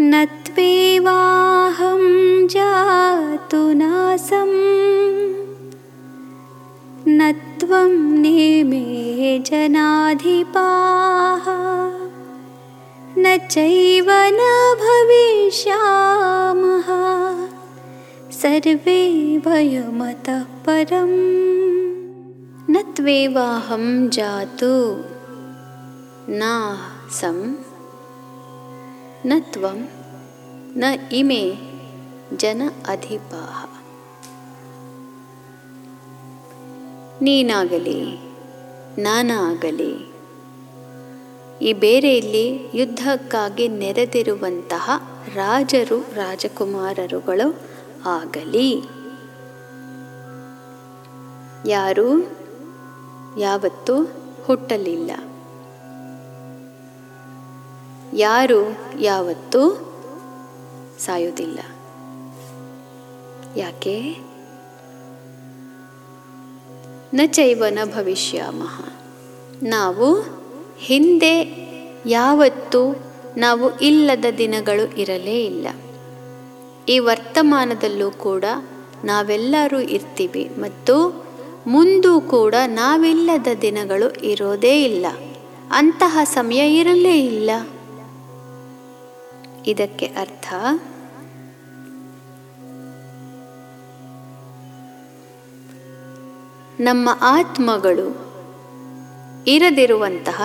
न त्वेवाहं जातु नासं न त्वं नेमे जनाधिपाः। न चैव न भविष्यामः। सर्वे वयमतः परम्। न त्वेवाहं जातु न ನ ತ್ವಂ, ನ ಇಮೇ ಜನ ಅಧಿಪಾಹ. ನೀನಾಗಲಿ, ನಾನಾಗಲಿ, ಈ ಬೇರೆ ಇಲ್ಲಿ ಯುದ್ಧಕ್ಕಾಗಿ ನೆರೆದಿರುವಂತಹ ರಾಜರು, ರಾಜಕುಮಾರರುಗಳು ಆಗಲಿ. ಯಾರೂ, ಯಾವತ್ತೂ ಹುಟ್ಟಲಿಲ್ಲ. ಯಾರು ಯಾವತ್ತೂ ಸಾಯುವುದಿಲ್ಲ. ಯಾಕೆ? ನ ಚೈವನ ಭವಿಷ್ಯಾಮಹ ನಾವು ಹಿಂದೆ ಯಾವತ್ತೂ ನಾವು ಇಲ್ಲದ ದಿನಗಳು ಇರಲೇ ಇಲ್ಲ. ಈ ವರ್ತಮಾನದಲ್ಲೂ ಕೂಡ ನಾವೆಲ್ಲರೂ ಇರ್ತೀವಿ ಮತ್ತು ಮುಂದೂ ಕೂಡ ನಾವಿಲ್ಲದ ದಿನಗಳು ಇರೋದೇ ಇಲ್ಲ. ಅಂತಹ ಸಮಯ ಇರಲೇ ಇಲ್ಲ. ಇದಕ್ಕೆ ಅರ್ಥ ನಮ್ಮ ಆತ್ಮಗಳು ಇರದಿರುವಂತಹ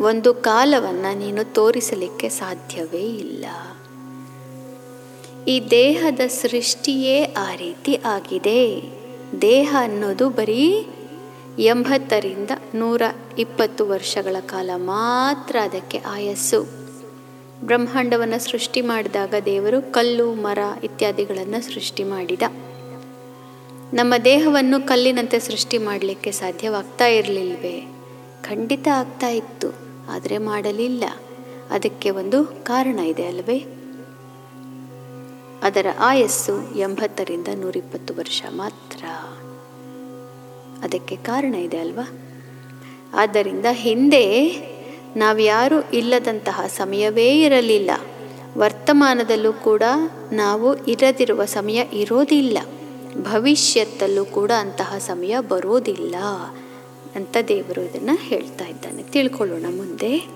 ಒಂದು ಕಾಲವನ್ನು ನೀನು ತೋರಿಸಲಿಕ್ಕೆ ಸಾಧ್ಯವೇ ಇಲ್ಲ. ಈ ದೇಹದ ಸೃಷ್ಟಿಯೇ ಆ ರೀತಿ ಆಗಿದೆ. ದೇಹ ಅನ್ನೋದು ಬರೀ ಎಂಬತ್ತರಿಂದ ನೂರ ಇಪ್ಪತ್ತು ವರ್ಷಗಳ ಕಾಲ ಮಾತ್ರ ಅದಕ್ಕೆ ಆಯಸ್ಸು. ಬ್ರಹ್ಮಾಂಡವನ್ನು ಸೃಷ್ಟಿ ಮಾಡಿದಾಗ ದೇವರು ಕಲ್ಲು, ಮರ ಇತ್ಯಾದಿಗಳನ್ನು ಸೃಷ್ಟಿ ಮಾಡಿದ. ನಮ್ಮ ದೇಹವನ್ನು ಕಲ್ಲಿನಂತೆ ಸೃಷ್ಟಿ ಮಾಡಲಿಕ್ಕೆ ಸಾಧ್ಯವಾಗ್ತಾ ಇರಲಿಲ್ವೇ? ಖಂಡಿತ ಆಗ್ತಾ ಇತ್ತು, ಆದರೆ ಮಾಡಲಿಲ್ಲ. ಅದಕ್ಕೆ ಒಂದು ಕಾರಣ ಇದೆ ಅಲ್ವೇ? ಅದರ ಆಯಸ್ಸು ಎಂಬತ್ತರಿಂದ ನೂರಿಪ್ಪತ್ತು ವರ್ಷ ಮಾತ್ರ. ಅದಕ್ಕೆ ಕಾರಣ ಇದೆ ಅಲ್ವಾ? ಆದ್ದರಿಂದ ಹಿಂದೆ ನಾವ್ಯಾರೂ ಇಲ್ಲದಂತಹ ಸಮಯವೇ ಇರಲಿಲ್ಲ. ವರ್ತಮಾನದಲ್ಲೂ ಕೂಡ ನಾವು ಇರದಿರುವ ಸಮಯ ಇರೋದಿಲ್ಲ. ಭವಿಷ್ಯತ್ತಲ್ಲೂ ಕೂಡ ಅಂತಹ ಸಮಯ ಬರೋದಿಲ್ಲ ಅಂತ ದೇವರು ಇದನ್ನು ಹೇಳ್ತಾ ಇದ್ದಾನೆ. ತಿಳ್ಕೊಳ್ಳೋಣ ಮುಂದೆ.